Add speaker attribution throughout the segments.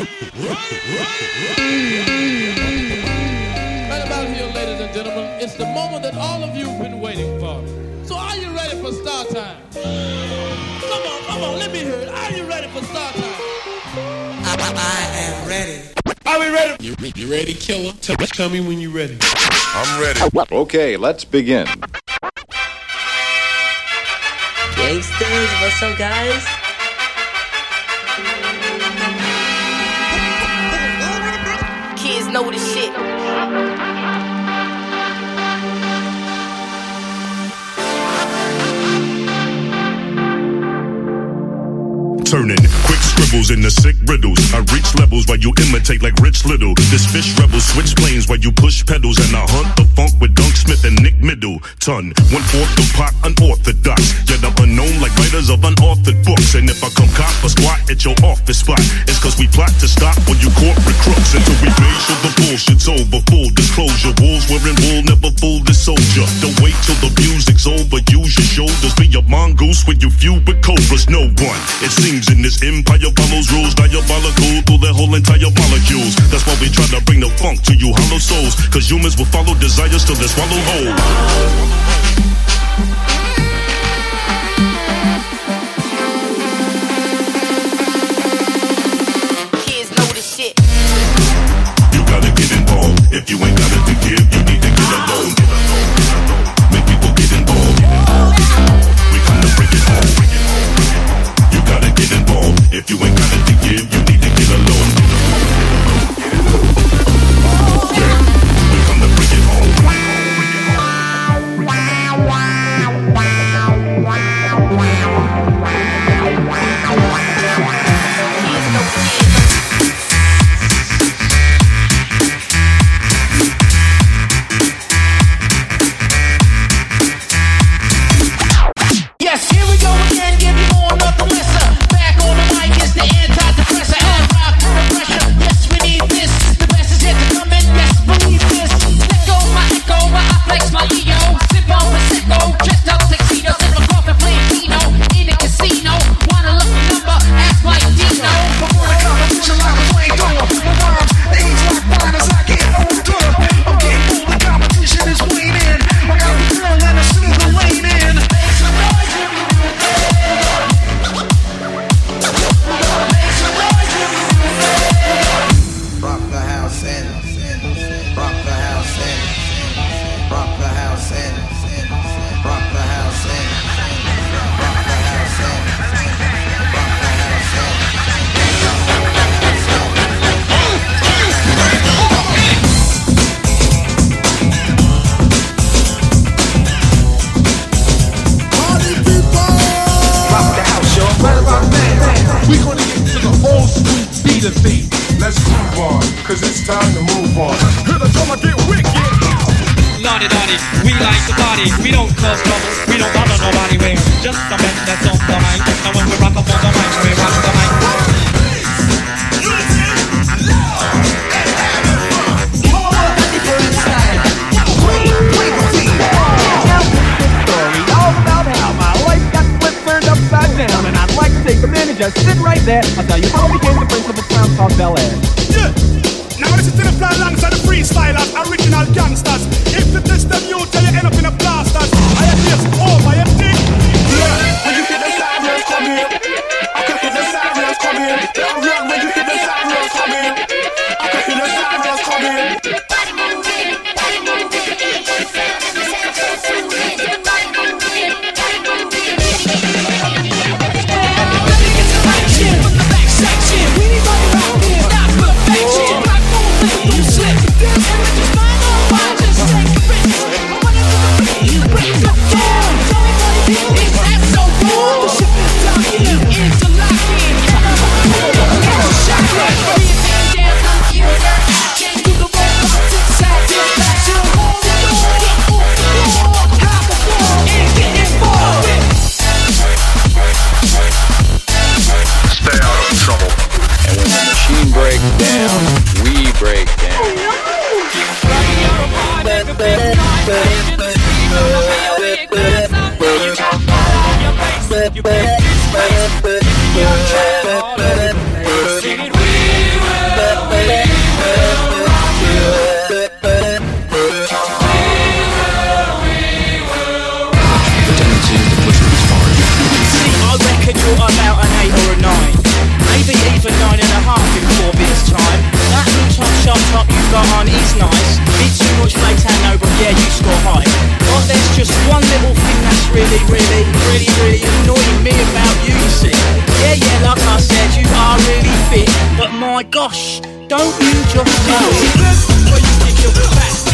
Speaker 1: Right about here, ladies and gentlemen, it's the moment that all of you have been waiting for. So are you ready for start time? Come on, come on, let me hear it. Are you ready for start time?
Speaker 2: I am ready.
Speaker 1: Are we ready?
Speaker 3: You, you ready, killer? Tell, tell me when you're ready.
Speaker 4: I'm ready.
Speaker 5: Okay, let's begin.
Speaker 6: Gangsters, what's up, guys?
Speaker 7: Turning. Quick scribbles the sick riddles. I reach levels while you imitate like Rich Little. This fish rebel switch planes while you push pedals. And I hunt the funk with Dunk Smith and Nick Middleton. One fourth the pot, unorthodox. Yet I'm unknown like writers of unauthored books. And if I come cop a squat at your office spot, it's cause we plot to stop when you corporate crooks. Until we made sure the bullshit's over. Full disclosure. Wolves wearing wool never fool the soldier. Don't wait till the music's over. Use your shoulders. Be a mongoose when you feud with cobras. No one. It seems in this empire follows rules diabolical through their whole entire molecules. That's why we try to bring the funk to you hollow souls. Cause humans will follow desires till they swallow whole.
Speaker 4: School beat of thing. Let's move on, cause it's time to move on. Hear the drummer get wicked.
Speaker 8: Naughty naughty, we like to party. We don't cause trouble, we don't bother nobody. We're just a band that's on the mic. And when we rock up on the mic, we rock the mic.
Speaker 9: Just sit right there. I'll tell you how I became the prince of a town called Bel Air.
Speaker 10: Yeah. Now listen to the fly alongside the freestylers, original gangsters. If you test them, you tell you end up in a blasters. I am this,
Speaker 5: down, we break down.
Speaker 11: You
Speaker 12: But there's just one little thing that's really, really, really, really annoying me about you, you see. Yeah, yeah, like I said, you are really fit. But my gosh, don't you just know it? Or you think you're back.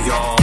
Speaker 13: Y'all.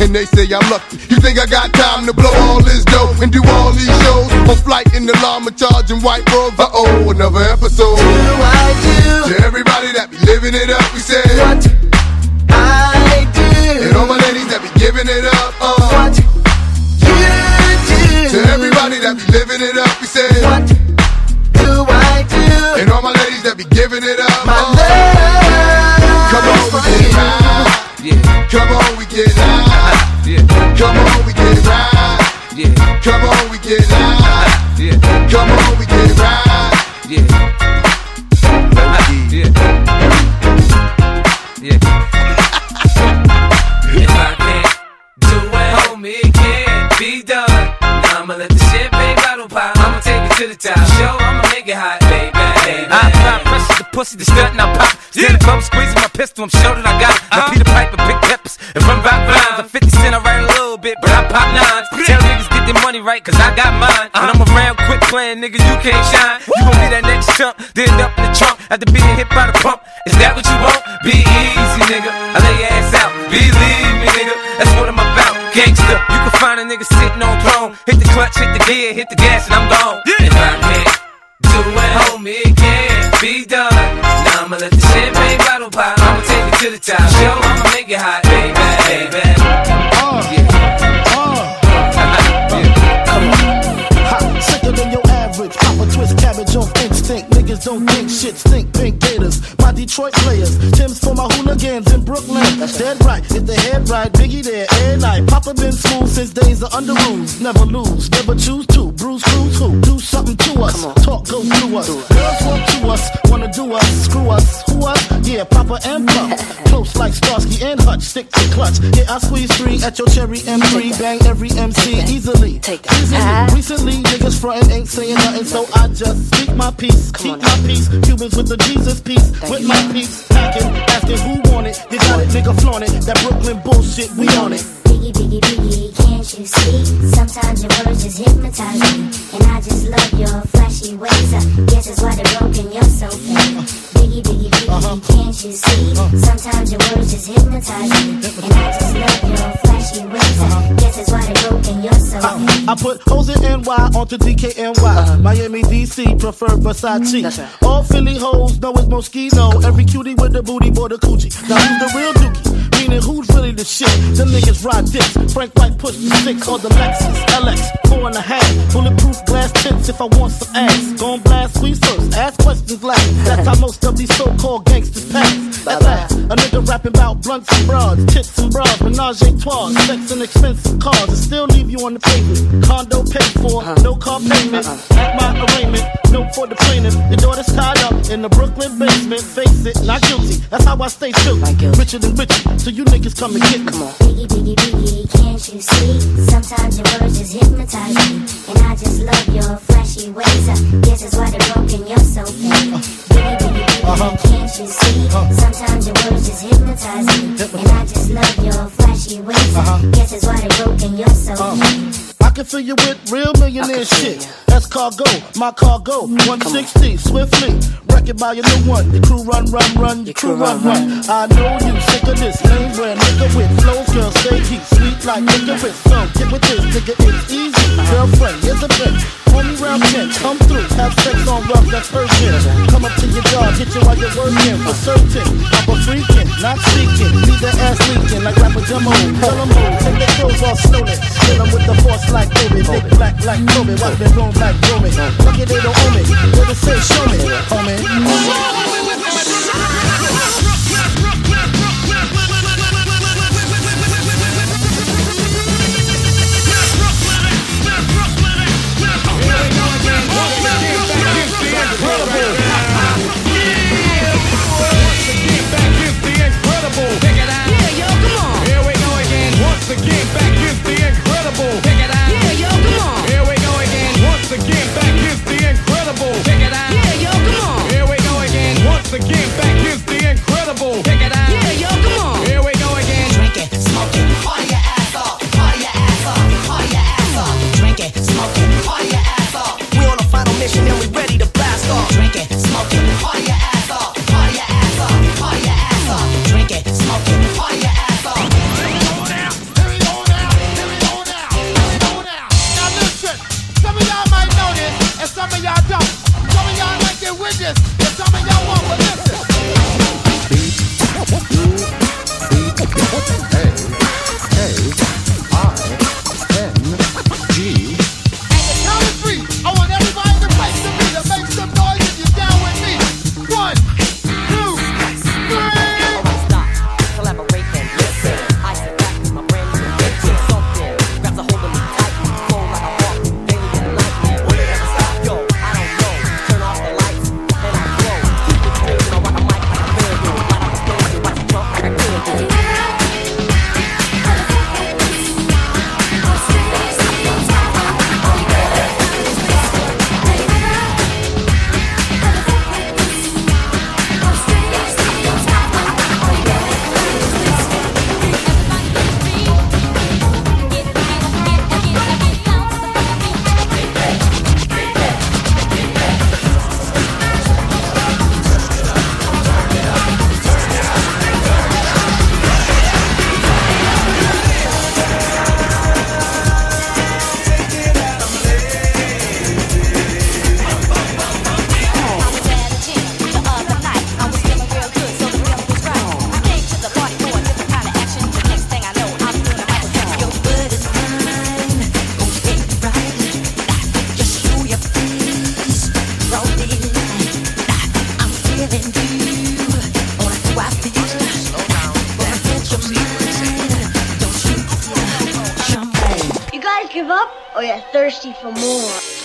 Speaker 14: And they say I'm lucky. You think I got time to blow all this dough and do all these shows? On flight in the llama charging white robes. Uh oh, another episode. Do I do? To everybody that be living it up, we say. What I do. And all my ladies that be giving it up. Uh. What you do. To everybody that be living it up, we say. What do I do? And all my ladies that be giving it up. My uh. Come on, we get high. Yeah. Come on, we get high. Yeah. Come on, we get right. Yeah. Come on, we get high. Yeah. Come on, we get it right. Yeah.
Speaker 15: If I can't do it, homie, it can't be done. Now I'ma let the champagne bottle pop. I'ma take it to the top.
Speaker 12: To
Speaker 15: pussy, the stunt and I pop. Standing up, squeezing my pistol, I'm sure that I got. I uh-huh. Peter Piper, pick peppers, and run rock rhymes. I'm 50 cent, I write a little bit, but I pop nines. Tell niggas get their money right, cause I got mine. Uh-huh. When I'm around quick playing, niggas, you can't shine. You gon' be that next chump, then up in the trunk after being hit by the pump. Is that what you want? Be easy, nigga. I lay your ass out. Believe me, nigga. That's what I'm about. Gangster, you can find a nigga sitting on throne. Hit the clutch, hit the gear, hit the gas, and I'm gone. If I can't do it, homie, it can't be done. To the top. Show, I'ma make it hot, baby, baby.
Speaker 16: Uh, uh, hot, sicker than your average. Pop a twist cabbage on instinct. Niggas don't think shit stink. Pink gators, my Detroit players. Tim's for my hooligans in Brooklyn. That's Dead right, hit the head right. Biggie there, every night. Papa been smooth since days of under rules. Never lose, never choose to. Bruce Cruz who? Do something to us. Talk go through us. Girls want to us, wanna do us. Screw us, who us? Yeah, Papa and Pump. Close like Starsky and Hutch. Stick to clutch. Yeah, I squeeze three at your cherry M3. Bang every MC easily. Take easily. Recently, niggas frontin' ain't saying nothing, so I just speak my peace. Keep my peace. Cubans with the Jesus peace. With my peace. Packing, asking who want it. You got it, nigga flaunt it. That Brooklyn bullshit, we on it.
Speaker 17: Biggie, biggie, biggie, can't you see? Sometimes your words just hypnotize me. And I just love your flashy ways. I guess that's why they're broken, you're so fake. Biggie, biggie, biggie, uh-huh. can't you see? Uh-huh. Sometimes your words just hypnotize me. And I just love your flashy ways. I uh-huh. guess that's why they're broken, you're so fake.
Speaker 16: I put hoes in NY onto DKNY. Miami, DC, prefer Versace. Mm-hmm. All Philly hoes know it's Moschino. Every cutie with the booty, boy, the coochie. Now who's the real dookie? Meaning who's really the shit? Them niggas ride dicks. Frank White push six or the Lexus LX, four and a half. Bulletproof glass tips if I want some ass. Gon' blast squeeze first, ask questions last. That's how most of these so-called gangsters pass. At last, a nigga rapping about blunts and bras, tits and bras, menage a trois, sex and expensive cars, and still leave you on the pavement. Condo paid for, no car payment. At my arraignment, no for the plaintiff. Your daughter's tied up in the Brooklyn basement. Face it, not guilty. That's how I stay true. Richer than richer, so you niggas come and get me.
Speaker 17: Biggie, biggie, biggie, can't you see? Sometimes your words just hypnotize me. And I just love your flashy ways. I guess that's why they're broken, you're so fake. Biggie, biggie, biggie, uh-huh. can't you see? Uh-huh. Sometimes your words just hypnotize me. And I just love your flashy ways. Uh-huh. I guess that's why they're broken, you're so fake.
Speaker 16: I can fill you with real millionaire shit. That's cargo, my cargo. 160, swiftly. Wreck it by your new one. Your crew run, run, run. Your crew run, run. I know you sick of this lame brand nigga with flows. Girl, stay heat, sweet like licorice. So get with this, nigga, it's easy. Girlfriend, here's a bitch. Me round 10, come through, have sex on rough, that's urgent. Come up to your job, hit you while you're working, for certain. I'm a freaking, not speaking, leave the ass leaking like rapper demo. Tell them who, take their clothes off slowly. Kill them with the force like Kobe, big black like Kobe, watch me roam like Roman. Lucky they don't own me, they just say show me,
Speaker 10: Again, incredible. Beat, you, beat, give up
Speaker 18: or you're thirsty for more.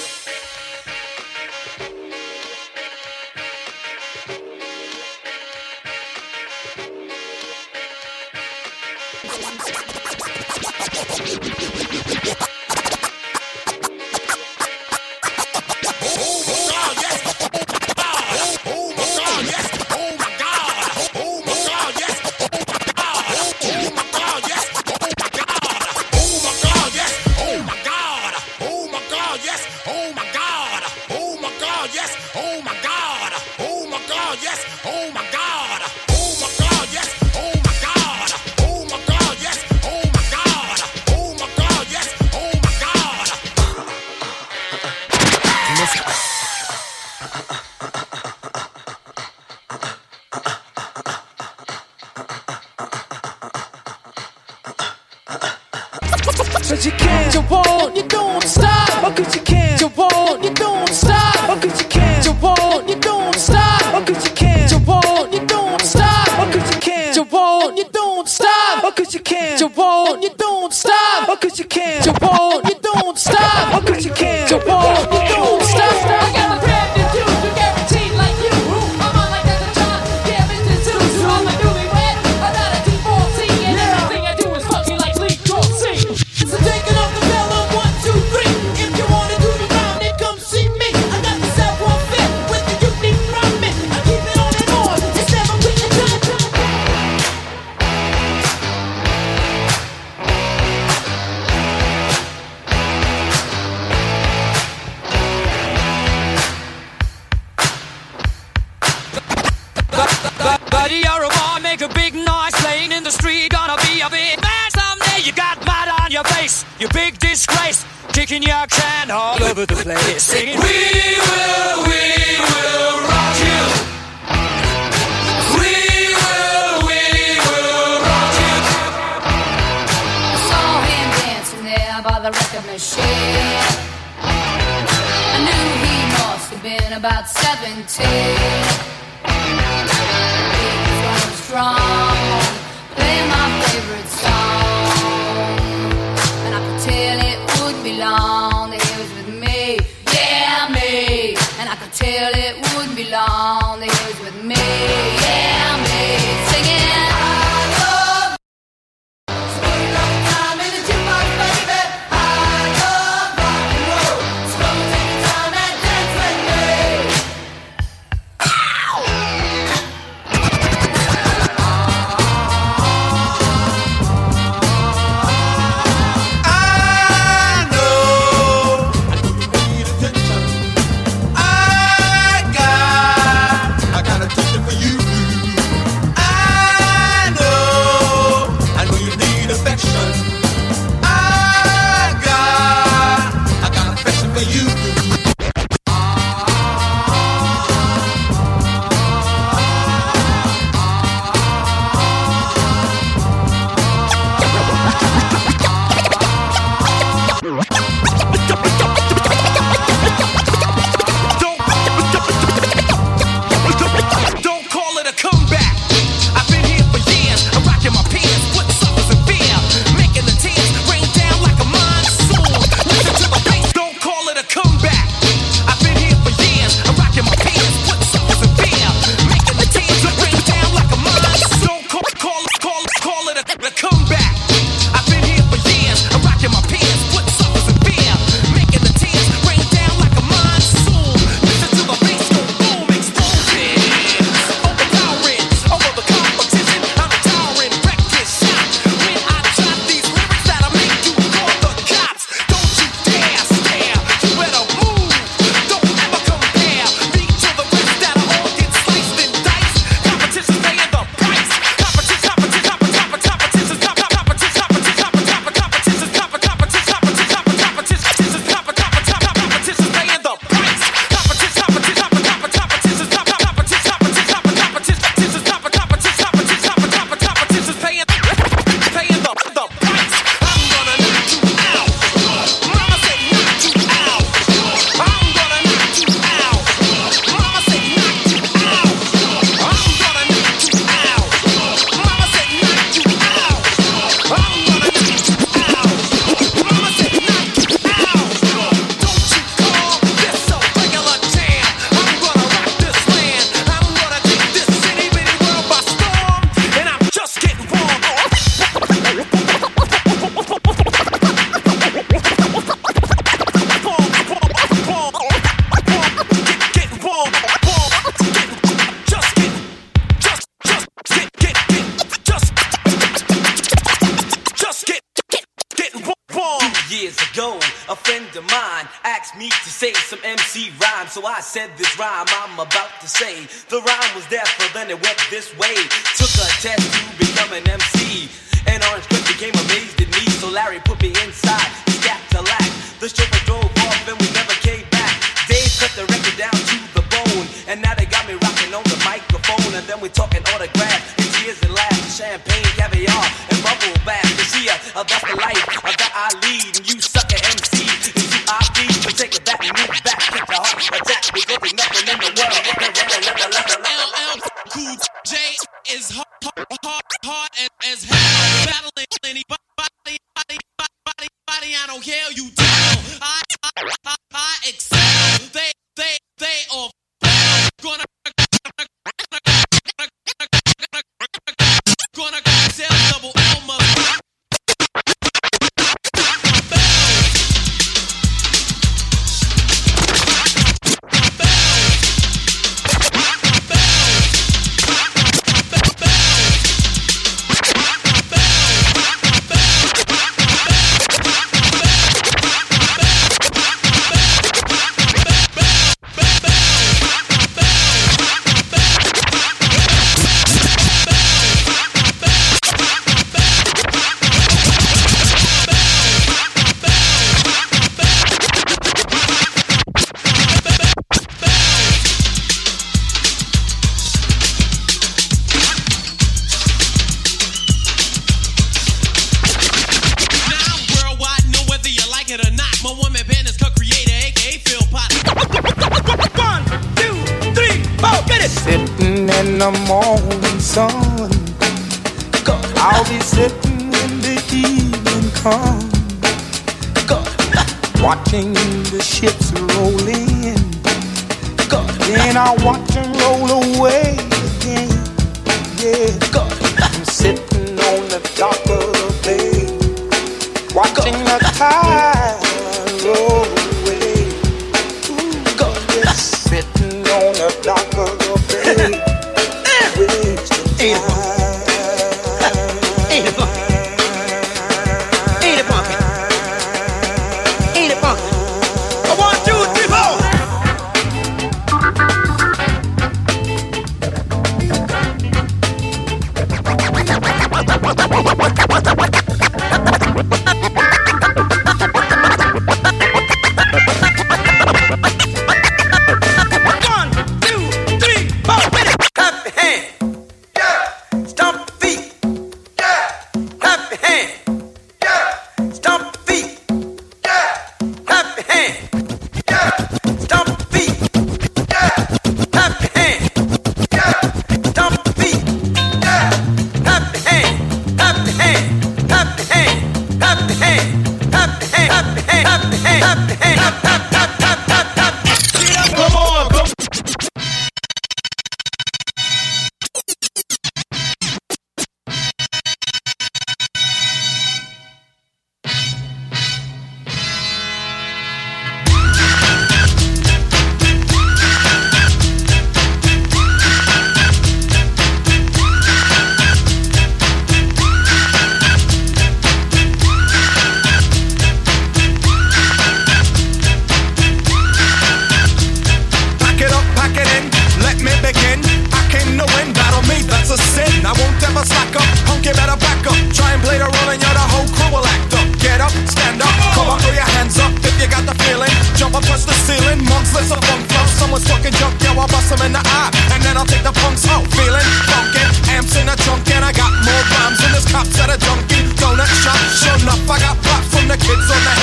Speaker 19: It's
Speaker 20: on the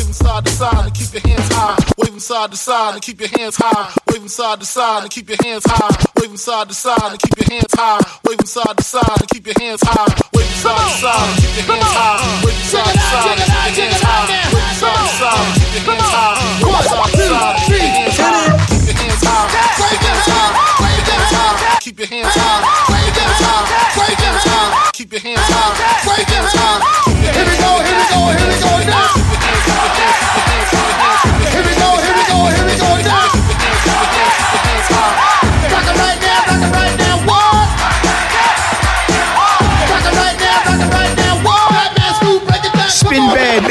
Speaker 21: waving side to side and keep your hands high. Waving side to side and keep your hands high. Waving side to side and keep your hands high. Waving side to side and keep your hands high. Waving side to side and keep your hands high. Waving side to side and keep your hands high. Waving side to side and keep your hands high. Waving side to side and keep your hands high. Waving side to side and keep your hands high. Keep your hands high. Keep your hands high.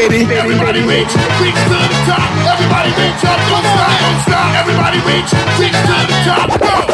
Speaker 22: baby.
Speaker 21: Everybody reach, reach to the top. Everybody reach up, don't stop, don't stop. Everybody reach, reach to the top. Go.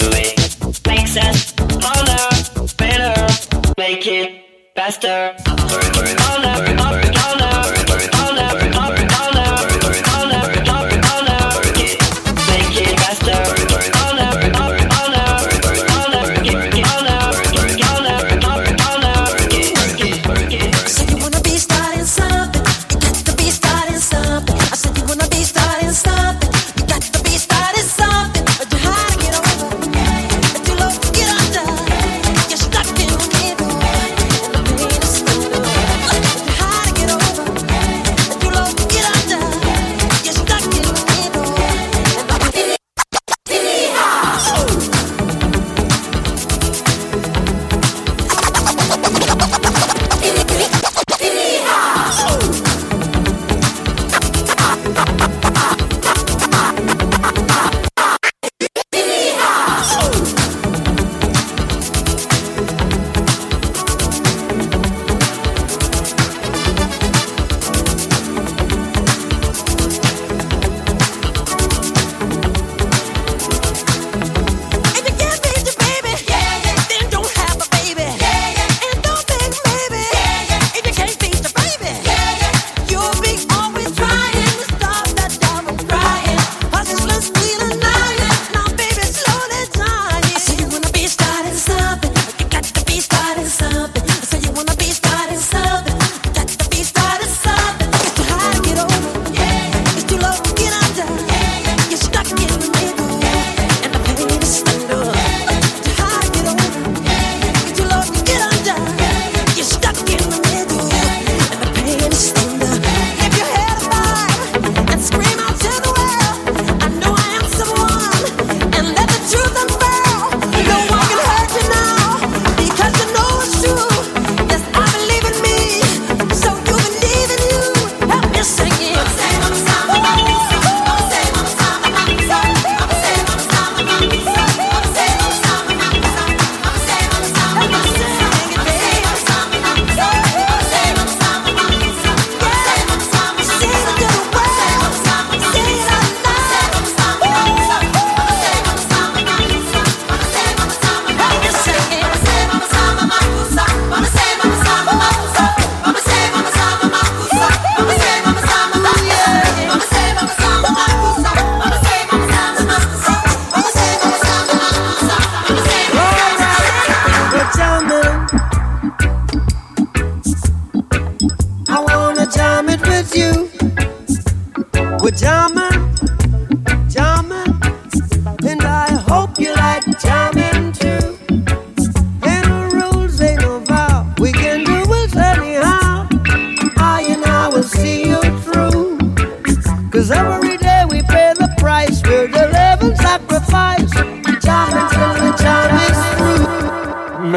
Speaker 21: Do it. Makes us harder, better, make it, faster. Work, harder,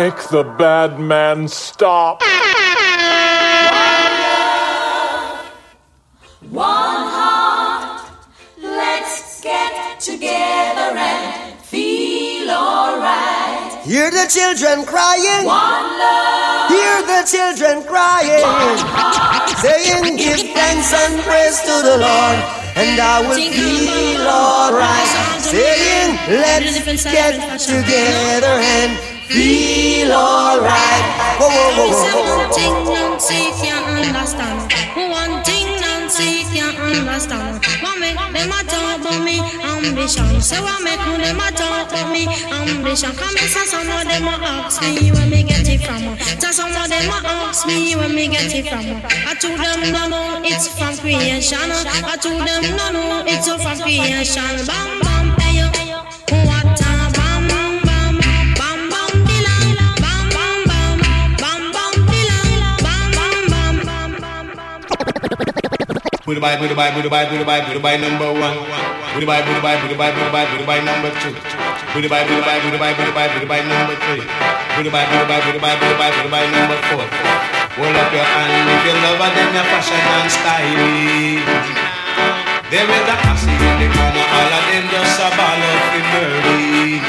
Speaker 21: Make
Speaker 23: the
Speaker 24: bad man stop.
Speaker 23: One heart, let's get together and feel alright.
Speaker 25: Hear the children crying.
Speaker 23: One love.
Speaker 25: Hear the children crying. Saying, Give thanks and praise to the Lord, and I will feel alright. Saying, Let's get together and feel alright.
Speaker 26: One thing. Nancy can't understand. One thing Nancy can't understand. What make them a talk about me ambition? So what make them a talk about me ambition? Come and say some of them a ask me where me get it from. So some of them a ask me where me get it from. I told them no no, it's from creation. I told them no no, it's from creation. Bam bam, hey yo, what
Speaker 27: Buddha bye, Buddha bye, Buddha bye, Buddha bye, Buddha bye number one. Buddha bye, Buddha bye, Buddha bye, Buddha bye, Buddha bye number two. Buddha bye, Buddha bye, Buddha bye, Buddha bye, Buddha bye number three. Buddha bye, Buddha bye, Buddha bye, Buddha bye, Buddha bye number four. Hold up your hand if you love her, then your fashion and style.
Speaker 15: There is a posse in the corner, all of them just a ball up the.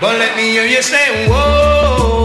Speaker 15: But let me hear you say, whoa,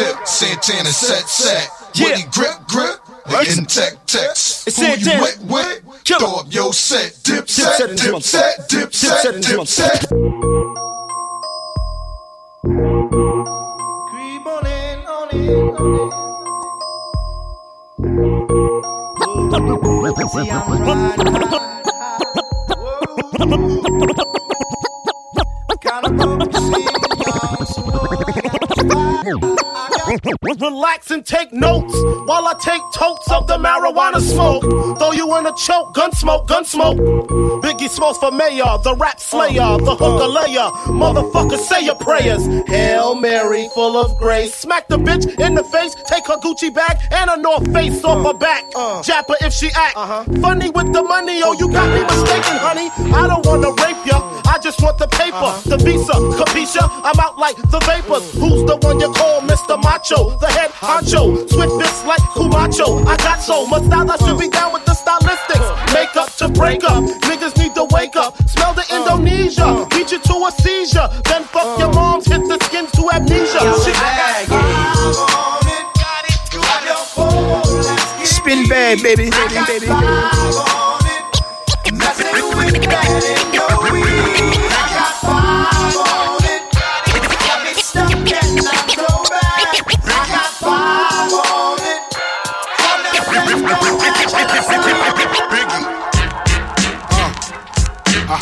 Speaker 27: dip, dip. Santana, set, set. Woody, grip, grip. Getting tech, text.
Speaker 28: It's
Speaker 27: Who you
Speaker 28: Santana.
Speaker 27: wet, wet? Throw up your set. Dip,
Speaker 28: set
Speaker 27: set,
Speaker 28: in this
Speaker 27: dip,
Speaker 28: month.
Speaker 27: set, dip,
Speaker 28: Dip set
Speaker 27: set, dip,
Speaker 28: month.
Speaker 27: set.
Speaker 16: Creep on in, on in, on in. See, I'm riding high. Kind of hope you see me, y'all. So Relax and take notes while I take totes of the marijuana smoke. Throw you in a choke, gun smoke, gun smoke. Biggie smokes for mayor, the rap slayer, the hooker layer. Motherfucker, say your prayers. Hail Mary, full of grace. Smack the bitch in the face, take her Gucci bag and a North Face off her back. Uh, uh. Jap her if she act uh-huh. funny with the money. Oh, you got me mistaken, honey. I don't wanna rape ya, I just want the paper, uh-huh. the visa, capisha. I'm out like the vapors. Who's the one you call Mr. Macho, the head honcho? Swift fist like Camacho. I got so much style, I should be down with the stylistics. Makeup to break up, niggas need to wake up. Smell the Indonesia, beat you to a seizure. Then fuck your moms, hit the skin to amnesia. Shit.
Speaker 28: Spin bad, baby. baby, baby.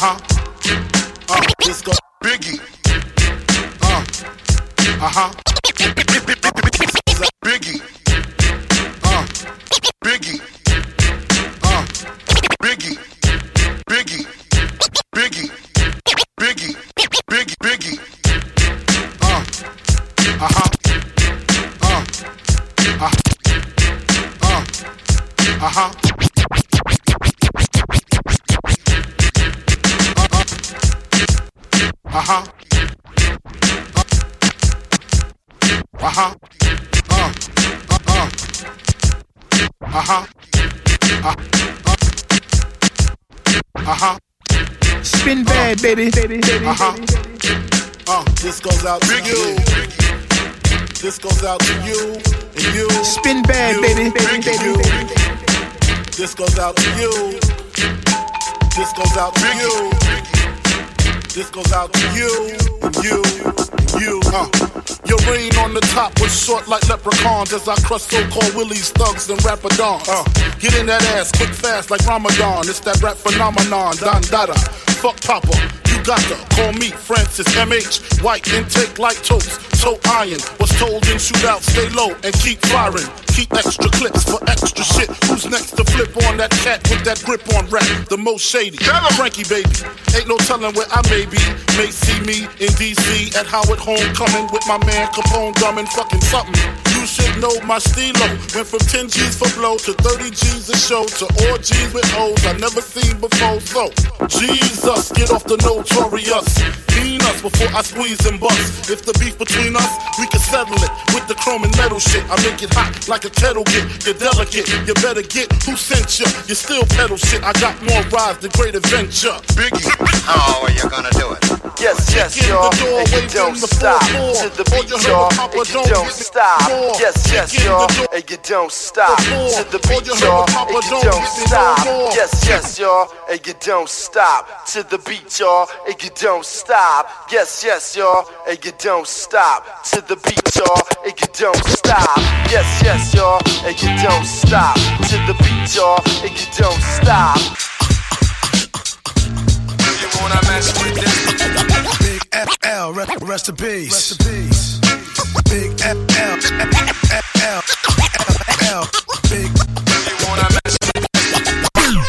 Speaker 29: Huh. Uh, go. Biggie. Uh. Uh huh. Biggie. Uh. Biggie. Uh. Biggie. Biggie. Biggie. Biggie. Biggie. Biggie. Uh huh. Uh huh. Uh huh. Uh. Uh. Uh. Uh huh. Uh. Uh huh.
Speaker 28: Spin bad, baby. baby, baby.
Speaker 29: Uh huh. Uh, this goes out to you. This goes out to you and you.
Speaker 28: Spin bad,
Speaker 29: you,
Speaker 28: baby, baby,
Speaker 29: and
Speaker 28: baby.
Speaker 29: This goes out to you. This goes out to you. This goes out to you, you, you. Uh. Your reign on the top was short like leprechauns as I crush so-called willies, thugs, and rapadons. Uh. Get in that ass quick, fast like Ramadan. It's that rap phenomenon, Don Dada. Fuck Papa, you got to call me Francis MH. White intake like toast, so iron. Was told in shootout, stay low and keep firing. Keep extra clips for extra shit. Who's next to flip on that cat with that grip on rap? The most shady. Frankie baby. Ain't no telling where I may be. May see me in DC at Howard Homecoming with my man Capone gumming fucking something. You should know my stilo. Went from 10 G's for blow to 30 G's a show to all G's with O's I never seen before. So, Jesus, get off the notorious. Clean us before I squeeze and bust. If the beef between us, we can settle it with the chrome and metal shit. I make it hot like a kettle get. You're delicate, you better get who sent you. You still pedal shit. I got more rides than great adventure. Biggie.
Speaker 30: How are you gonna do it?
Speaker 31: Yes, yes, y'all. And you don't stop to the beat, y'all. And you don't stop. Yes, yes, y'all. And you don't stop to the beat, y'all. And you don't stop. Yes, yes, y'all. And you don't stop to the beat, y'all. And you don't stop. Yes, yes, y'all. And you don't stop to the beat, y'all. And you don't stop. Yes, yes, y'all. And you don't stop to the beat, y'all. And you don't stop.
Speaker 27: You wanna mess with this? Big FL, rest, rest in peace. Rest in peace. Big FL, FL, FL, big. You wanna mess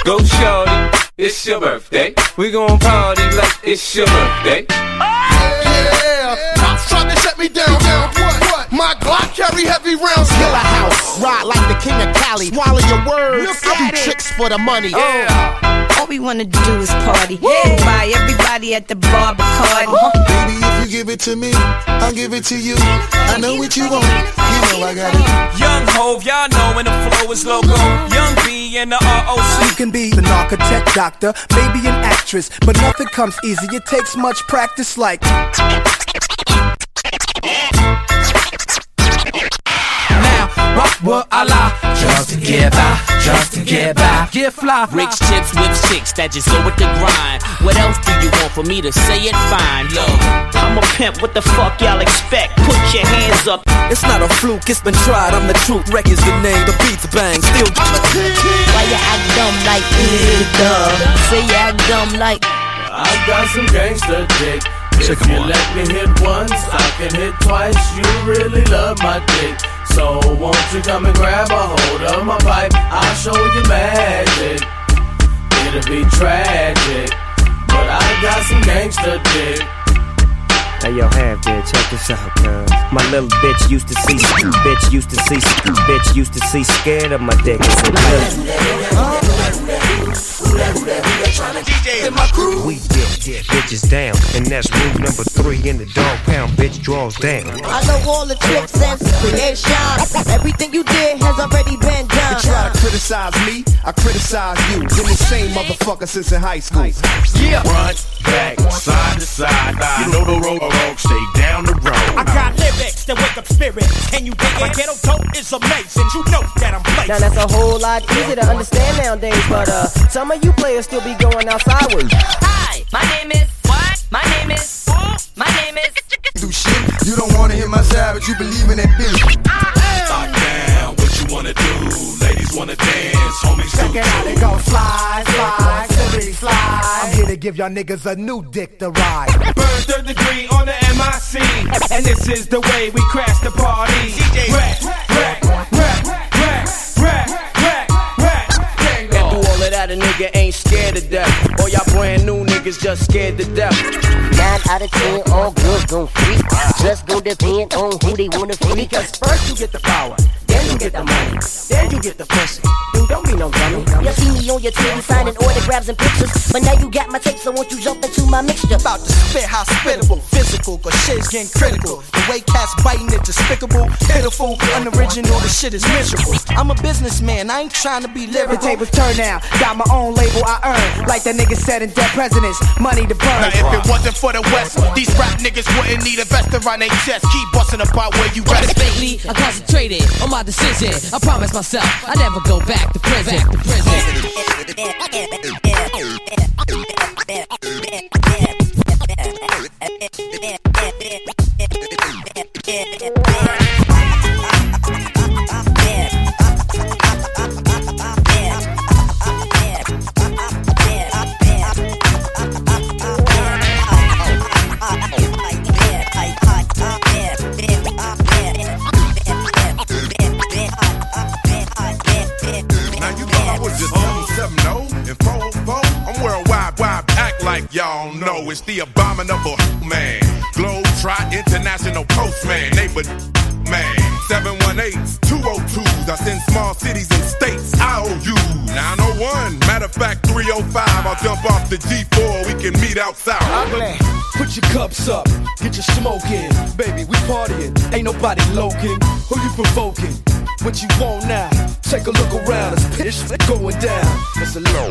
Speaker 32: Go shorty, it's your birthday. We gon' party like it's your birthday.
Speaker 33: Yeah, cops trying to shut me down. down. What? What? My Glock carry heavy rounds.
Speaker 34: Killer house, ride like the king of Cali. Swallow your words. Look I do tricks for the money. Yeah.
Speaker 25: All we wanna do is party. Buy everybody at the bar Bacardi. Uh-huh.
Speaker 27: Baby, if you give it to me, I'll give it to you. I know what you want. You know I got it.
Speaker 15: Young Hove, y'all know when the flow is loco. Young B and the ROC.
Speaker 28: You can be an architect, doctor, maybe an actress, but nothing comes easy. It takes much practice, like.
Speaker 15: Rock what Allah just to get by, just to get by. Get fly,
Speaker 35: Rich chips with chicks that just go with the grind. What else do you want for me to say it fine? Look, I'm a pimp, what the fuck y'all expect? Put your hands up.
Speaker 36: It's not a fluke, it's been tried. I'm the truth. Records the name, the beats bang. Still.
Speaker 25: I'm a Why you act dumb like is dumb? Say you act dumb like.
Speaker 37: I got some gangster dick. If you let me hit once, I can hit twice. You really love my dick. So won't you come and grab a hold of my pipe? I'll show you magic. It'll be tragic. But I got some gangster dick.
Speaker 38: Hey yo, have there, check this out, cuz. My little bitch used to see, bitch used to see, bitch used to see scared of my dick. It's a We dip, dip bitches down, and that's rule number three in the dog pound. Bitch draws down.
Speaker 25: I know all the tricks and creation. Everything you did has already been done.
Speaker 39: You try to criticize me, I criticize you. Been the same motherfucker since in high school.
Speaker 37: Yeah. Front, back, side to side. You know the road dog, stay down the road.
Speaker 40: I got lyrics that wake up spirits. And you think my ghetto dope is amazing. You know that I'm blazing.
Speaker 25: Now that's a whole lot easier to understand nowadays, but uh, some of you players still be going outside with.
Speaker 41: Hi, my name is what? My name is my name is
Speaker 27: Do shit, you don't wanna hear my side, but you believe in that bitch. Ah.
Speaker 37: Lock down, what you wanna do? Ladies wanna dance, homies
Speaker 28: Check it out, it go fly, fly, silly fly. I'm here to give y'all niggas a new dick to ride.
Speaker 15: Burn third degree on the MIC. And this is the way we crash the party. DJ Rack, rack, rack, rack, rack, rack, rack.
Speaker 42: A nigga ain't scared to death. All y'all brand new niggas just scared to death.
Speaker 25: Nine out of ten, all girls gon' freak. Just gon' depend on who they wanna freak.
Speaker 40: Because first you get the power, then you get the money, then you get the pussy. Dude, don't be no dummy.
Speaker 25: You see me on your TV signing autographs and pictures, but now you got my tape, so won't you jump into my mixture?
Speaker 40: About to spit hospitable, physical, cause shit's getting critical. The way cats biting it despicable, pitiful, unoriginal, the shit is miserable. I'm a businessman, I ain't trying to be
Speaker 28: The
Speaker 40: lyrical.
Speaker 28: tables turn now. Got my own label I earn. Like the nigga said in Dead Presidents. Money to burn.
Speaker 40: Now if it wasn't for the West, these rap niggas wouldn't need a vest around their chest. Keep busting about where you rest.
Speaker 42: Lately, I'm concentrated on my decision. I promise myself I never go back to prison. To prison.
Speaker 27: Like y'all know. It's the abominable man. Globe Trot International Postman. Neighbor man. 718s, 202s. I send small cities and states IOU. 901, matter of fact, 305. I'll jump off the G4. We can meet outside.
Speaker 40: Put your cups up, get your smoke in. Baby, we partying, ain't nobody loking. Who you provoking? What you want now? Take a look around, it's pitch going down. It's a low,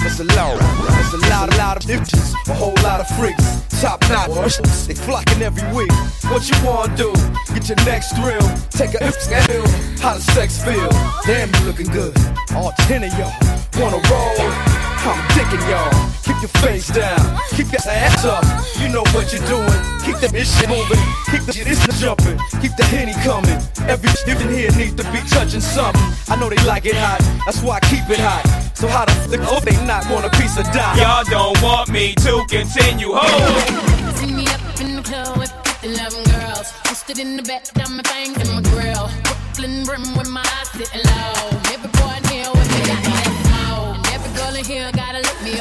Speaker 40: it's a low, it's a lot, a lot of bitches, a whole lot of freaks.
Speaker 43: Top notch, they flocking every week. What you wanna do? Get your next thrill, take a ill. How the sex feel? Damn, you looking good, all ten of y'all wanna roll? I'm digging y'all. Keep your face down, keep your ass up. You know what you're doing. Keep that shit moving, keep the shit jumping, keep the henny coming. Every shit in here needs to be touching something. I know they like it hot, that's why I keep it hot. So how the fuck oh, they not want a piece of die?
Speaker 44: Y'all don't want me to continue, ho!
Speaker 45: See me up in the club with 50 loving girls. Posted in the back, down my things in my grill. Brooklyn brim with my eyes sitting low. Everybody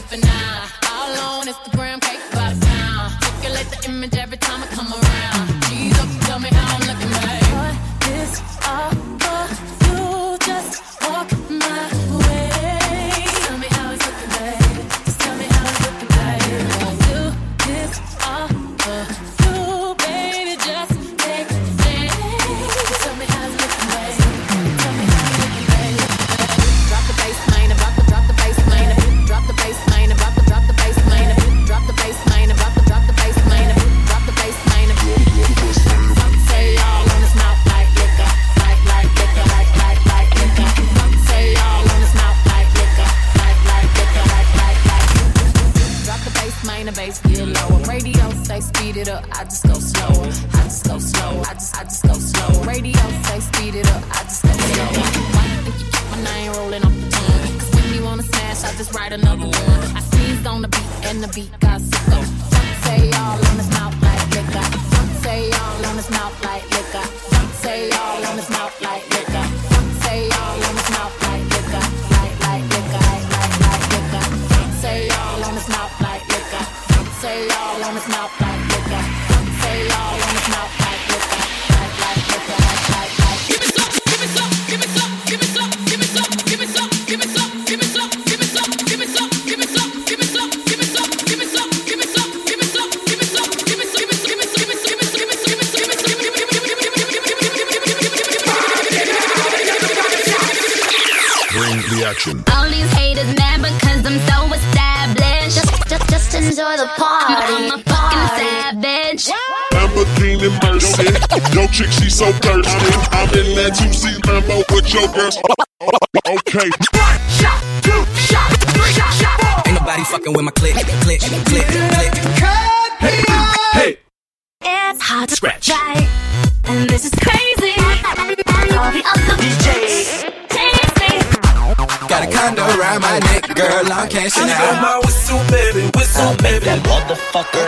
Speaker 45: up and I all on Instagram, cake lower. Radio say speed it up, I just go slower. I just go slower, I just, I just go slower. Radio say speed it up, I just go slower. Why you think you keep my name rolling off the tongue? Cause when you wanna smash, I just write another one. I sneezed on the beat and the beat got sicker. Fuck say y'all on his mouth like liquor. Fuck say y'all on his mouth like liquor. Fuck say y'all on his mouth like liquor.
Speaker 29: Lamborghini Mercy. Yo, chick, she so thirsty. I'm in that 2C Lambo with your girl. Oh, okay.
Speaker 11: Shot, two shot, three shot, shot.
Speaker 40: Ain't nobody fucking with my click, click, click, click.
Speaker 11: Hey,
Speaker 40: hey.
Speaker 46: It's hard to
Speaker 40: Scratch.
Speaker 46: right, and this is crazy. All the other DJs.
Speaker 40: Got a condo around my neck, girl, I'm cashing out.
Speaker 11: my
Speaker 40: whistle, baby, whistle, baby. That motherfucker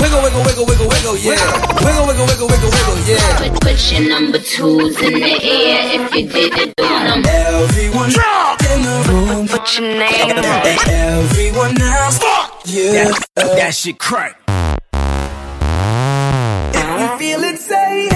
Speaker 40: Wiggle, wiggle, wiggle, wiggle, wiggle, yeah. Wiggle, wiggle, wiggle, wiggle, wiggle, yeah.
Speaker 46: Put, put your number twos in the air if you did it on them.
Speaker 40: Everyone drop in the room.
Speaker 46: Put your name
Speaker 40: Everyone else, fuck yeah. That, that shit crack. If you feel it, say